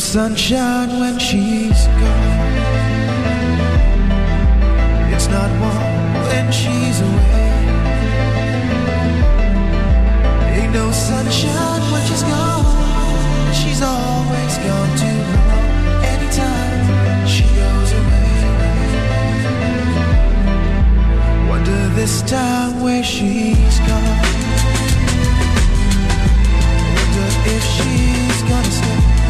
Sunshine when she's gone. It's not warm when she's away. Ain't no sunshine when she's gone. She's always gone too long. Anytime she goes away. Wonder this time where she's gone. Wonder if she's gonna stay.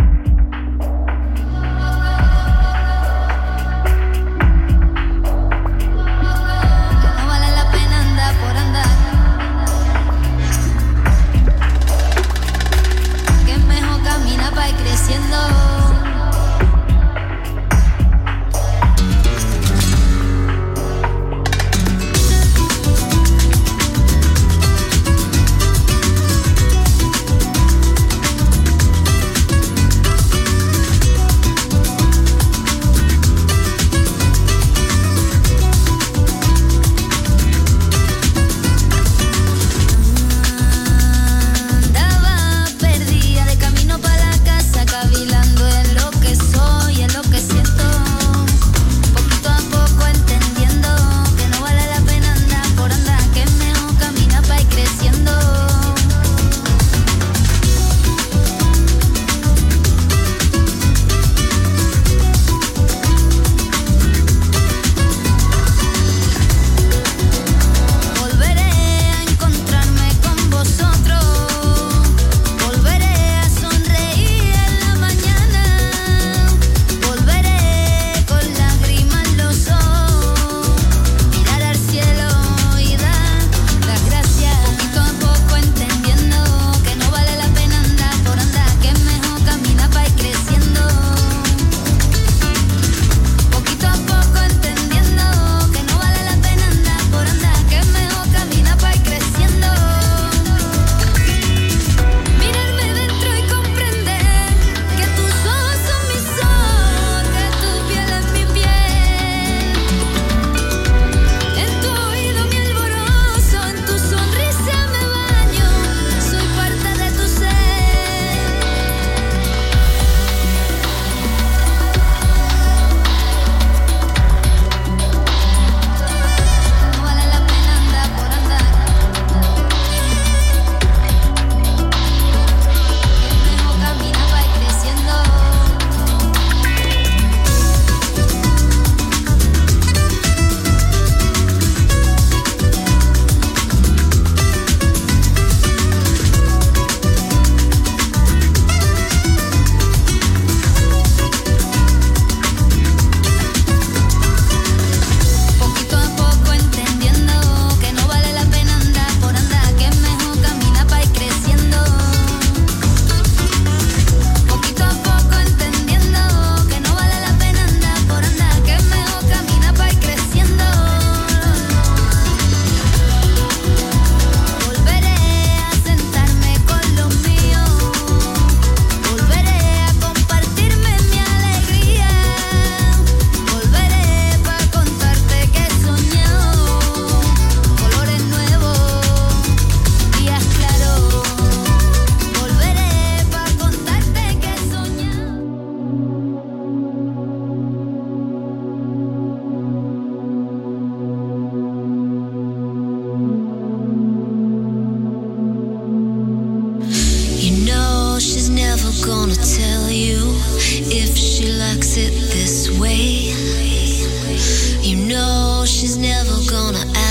she's never gonna ask.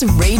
Masterclass Radio,